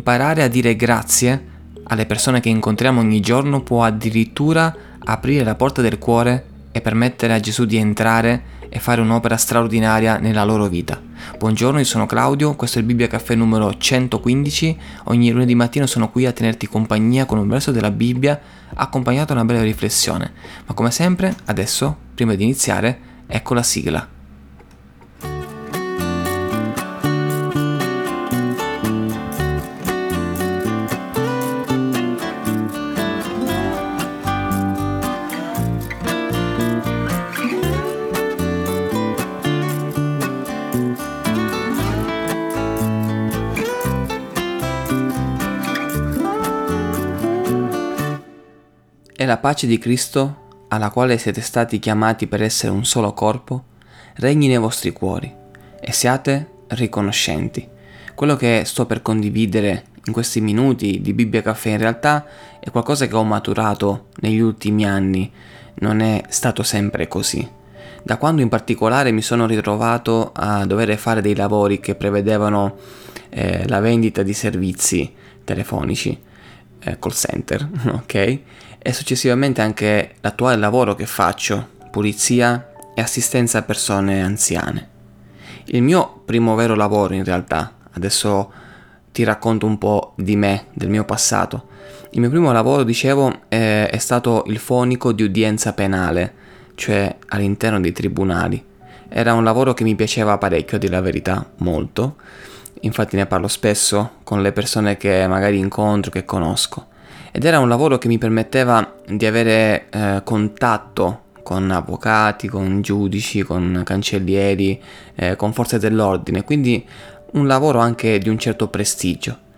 imparare a dire grazie alle persone che incontriamo ogni giorno può addirittura aprire la porta del cuore e permettere a Gesù di entrare e fare un'opera straordinaria nella loro vita. Buongiorno, io sono Claudio, questo è il Bibbia Caffè numero 115. Ogni lunedì mattina sono qui a tenerti compagnia con un verso della Bibbia accompagnato da una bella riflessione. Ma come sempre, adesso, prima di iniziare, ecco la sigla. E la pace di Cristo, alla quale siete stati chiamati per essere un solo corpo, regni nei vostri cuori e siate riconoscenti. Quello che sto per condividere in questi minuti di Bibbia Caffè in realtà è qualcosa che ho maturato negli ultimi anni, non è stato sempre così. Da quando in particolare mi sono ritrovato a dover fare dei lavori che prevedevano eh, la vendita di servizi telefonici, eh, call center, ok? E successivamente anche l'attuale lavoro che faccio, pulizia e assistenza a persone anziane. Il mio primo vero lavoro in realtà, adesso ti racconto un po' di me, del mio passato. Il mio primo lavoro, dicevo, è, stato il fonico di udienza penale, cioè all'interno dei tribunali. Era un lavoro che mi piaceva parecchio, a dire la verità, molto. Infatti ne parlo spesso con le persone che magari incontro, che conosco ed era un lavoro che mi permetteva di avere eh, contatto con avvocati, con giudici, con cancellieri, eh, con forze dell'ordine, quindi un lavoro anche di un certo prestigio.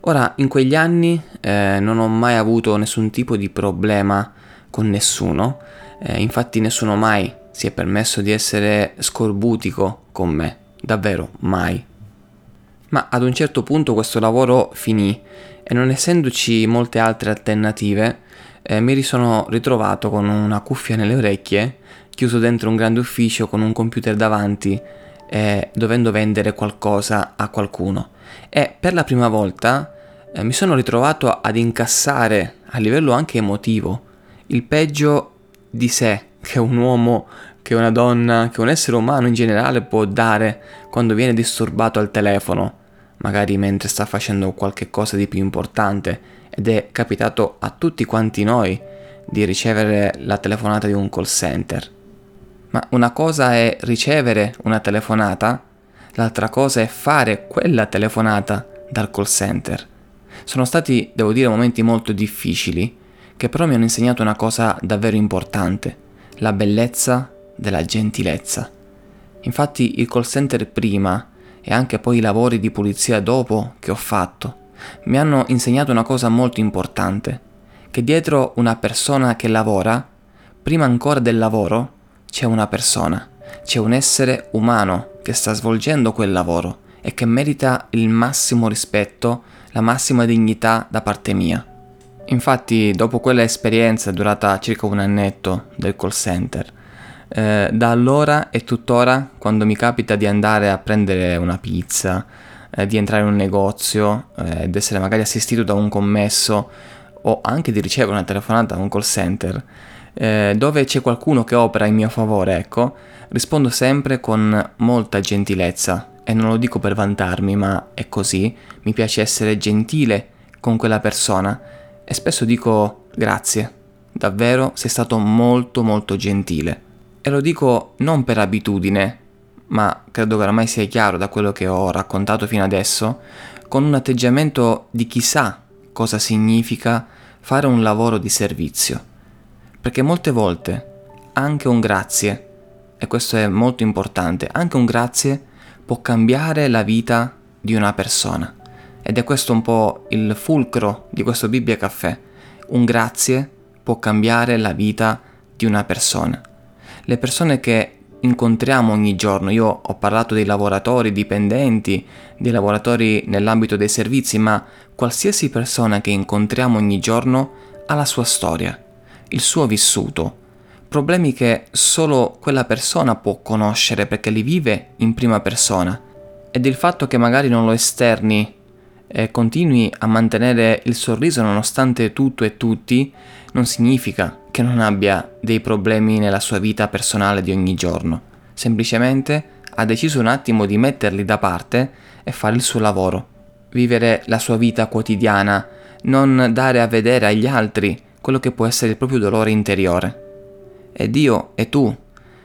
Ora, in quegli anni eh, non ho mai avuto nessun tipo di problema con nessuno, eh, infatti nessuno mai si è permesso di essere scorbutico con me, davvero mai. Ma ad un certo punto questo lavoro finì e non essendoci molte altre alternative, eh, mi sono ritrovato con una cuffia nelle orecchie, chiuso dentro un grande ufficio con un computer davanti, eh, dovendo vendere qualcosa a qualcuno. E per la prima volta eh, mi sono ritrovato ad incassare a livello anche emotivo il peggio di sé che un uomo, che una donna, che un essere umano in generale può dare quando viene disturbato al telefono magari mentre sta facendo qualche cosa di più importante ed è capitato a tutti quanti noi di ricevere la telefonata di un call center. Ma una cosa è ricevere una telefonata, l'altra cosa è fare quella telefonata dal call center. Sono stati, devo dire, momenti molto difficili che però mi hanno insegnato una cosa davvero importante, la bellezza della gentilezza. Infatti il call center prima e anche poi i lavori di pulizia dopo che ho fatto mi hanno insegnato una cosa molto importante, che dietro una persona che lavora, prima ancora del lavoro, c'è una persona, c'è un essere umano che sta svolgendo quel lavoro e che merita il massimo rispetto, la massima dignità da parte mia. Infatti, dopo quella esperienza durata circa un annetto del call center, eh, da allora e tuttora, quando mi capita di andare a prendere una pizza, eh, di entrare in un negozio eh, ed essere magari assistito da un commesso o anche di ricevere una telefonata da un call center, eh, dove c'è qualcuno che opera in mio favore, ecco, rispondo sempre con molta gentilezza. E non lo dico per vantarmi, ma è così, mi piace essere gentile con quella persona. E spesso dico grazie, davvero sei stato molto molto gentile. E lo dico non per abitudine, ma credo che oramai sia chiaro da quello che ho raccontato fino adesso, con un atteggiamento di chissà cosa significa fare un lavoro di servizio. Perché molte volte anche un grazie, e questo è molto importante, anche un grazie può cambiare la vita di una persona. Ed è questo un po' il fulcro di questo Bibbia Caffè. Un grazie può cambiare la vita di una persona le persone che incontriamo ogni giorno. Io ho parlato dei lavoratori dipendenti, dei lavoratori nell'ambito dei servizi, ma qualsiasi persona che incontriamo ogni giorno ha la sua storia, il suo vissuto, problemi che solo quella persona può conoscere perché li vive in prima persona ed il fatto che magari non lo esterni e continui a mantenere il sorriso nonostante tutto e tutti, non significa che non abbia dei problemi nella sua vita personale di ogni giorno. Semplicemente ha deciso un attimo di metterli da parte e fare il suo lavoro. Vivere la sua vita quotidiana, non dare a vedere agli altri quello che può essere il proprio dolore interiore. E Dio e tu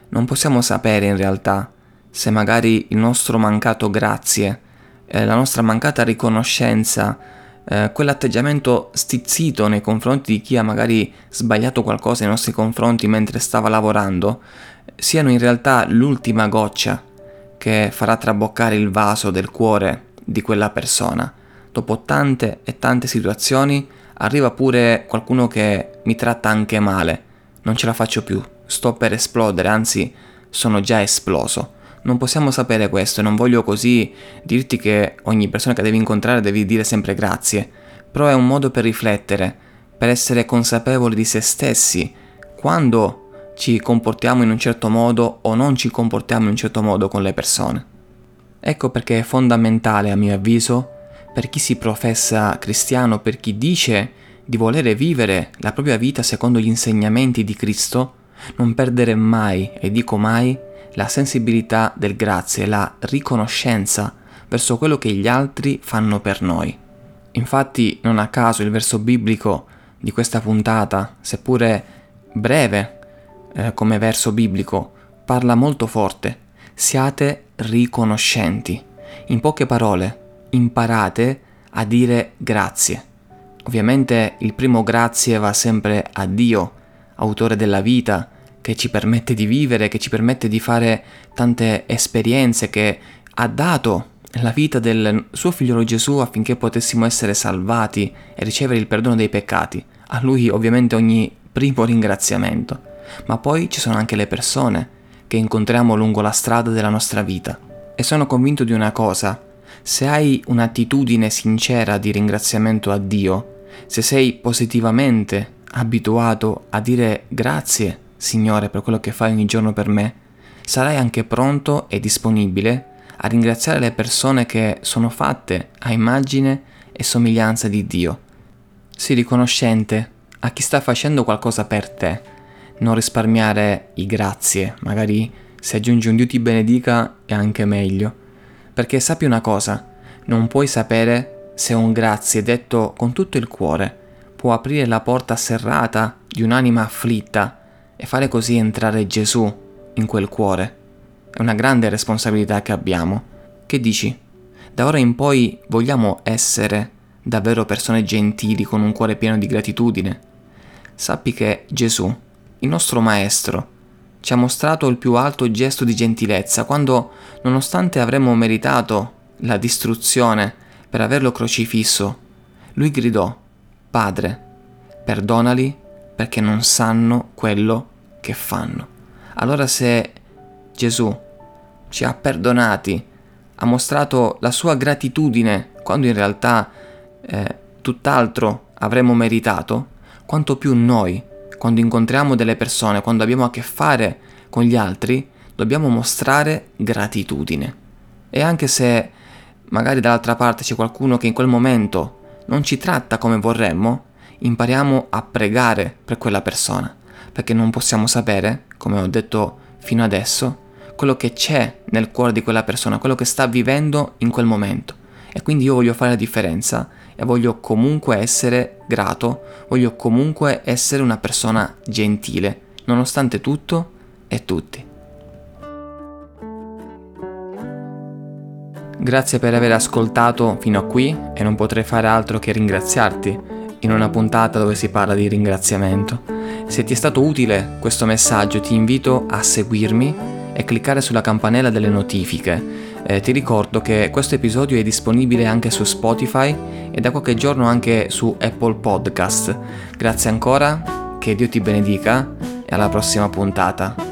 non possiamo sapere in realtà se magari il nostro mancato grazie, la nostra mancata riconoscenza, eh, quell'atteggiamento stizzito nei confronti di chi ha magari sbagliato qualcosa nei nostri confronti mentre stava lavorando, siano in realtà l'ultima goccia che farà traboccare il vaso del cuore di quella persona. Dopo tante e tante situazioni arriva pure qualcuno che mi tratta anche male, non ce la faccio più, sto per esplodere, anzi sono già esploso. Non possiamo sapere questo e non voglio così dirti che ogni persona che devi incontrare devi dire sempre grazie, però è un modo per riflettere, per essere consapevoli di se stessi, quando ci comportiamo in un certo modo o non ci comportiamo in un certo modo con le persone. Ecco perché è fondamentale, a mio avviso, per chi si professa cristiano, per chi dice di volere vivere la propria vita secondo gli insegnamenti di Cristo, non perdere mai, e dico mai, la sensibilità del grazie, la riconoscenza verso quello che gli altri fanno per noi. Infatti non a caso il verso biblico di questa puntata, seppure breve eh, come verso biblico, parla molto forte. Siate riconoscenti. In poche parole, imparate a dire grazie. Ovviamente il primo grazie va sempre a Dio, autore della vita, che ci permette di vivere, che ci permette di fare tante esperienze, che ha dato la vita del suo figliolo Gesù affinché potessimo essere salvati e ricevere il perdono dei peccati. A lui ovviamente ogni primo ringraziamento. Ma poi ci sono anche le persone che incontriamo lungo la strada della nostra vita. E sono convinto di una cosa, se hai un'attitudine sincera di ringraziamento a Dio, se sei positivamente abituato a dire grazie Signore, per quello che fai ogni giorno per me, sarai anche pronto e disponibile a ringraziare le persone che sono fatte a immagine e somiglianza di Dio. Sii riconoscente a chi sta facendo qualcosa per te, non risparmiare i grazie, magari se aggiungi un Dio ti benedica è anche meglio. Perché sappi una cosa, non puoi sapere se un grazie detto con tutto il cuore può aprire la porta serrata di un'anima afflitta e fare così entrare Gesù in quel cuore. È una grande responsabilità che abbiamo. Che dici? Da ora in poi vogliamo essere davvero persone gentili con un cuore pieno di gratitudine? Sappi che Gesù, il nostro Maestro, ci ha mostrato il più alto gesto di gentilezza quando, nonostante avremmo meritato la distruzione per averlo crocifisso, lui gridò, Padre, perdonali perché non sanno quello che fanno. Allora se Gesù ci ha perdonati, ha mostrato la sua gratitudine quando in realtà eh, tutt'altro avremmo meritato, quanto più noi, quando incontriamo delle persone, quando abbiamo a che fare con gli altri, dobbiamo mostrare gratitudine. E anche se magari dall'altra parte c'è qualcuno che in quel momento non ci tratta come vorremmo, impariamo a pregare per quella persona, perché non possiamo sapere, come ho detto fino adesso, quello che c'è nel cuore di quella persona, quello che sta vivendo in quel momento. E quindi io voglio fare la differenza e voglio comunque essere grato, voglio comunque essere una persona gentile, nonostante tutto e tutti. Grazie per aver ascoltato fino a qui e non potrei fare altro che ringraziarti in una puntata dove si parla di ringraziamento. Se ti è stato utile questo messaggio ti invito a seguirmi e cliccare sulla campanella delle notifiche. Eh, ti ricordo che questo episodio è disponibile anche su Spotify e da qualche giorno anche su Apple Podcast. Grazie ancora, che Dio ti benedica e alla prossima puntata.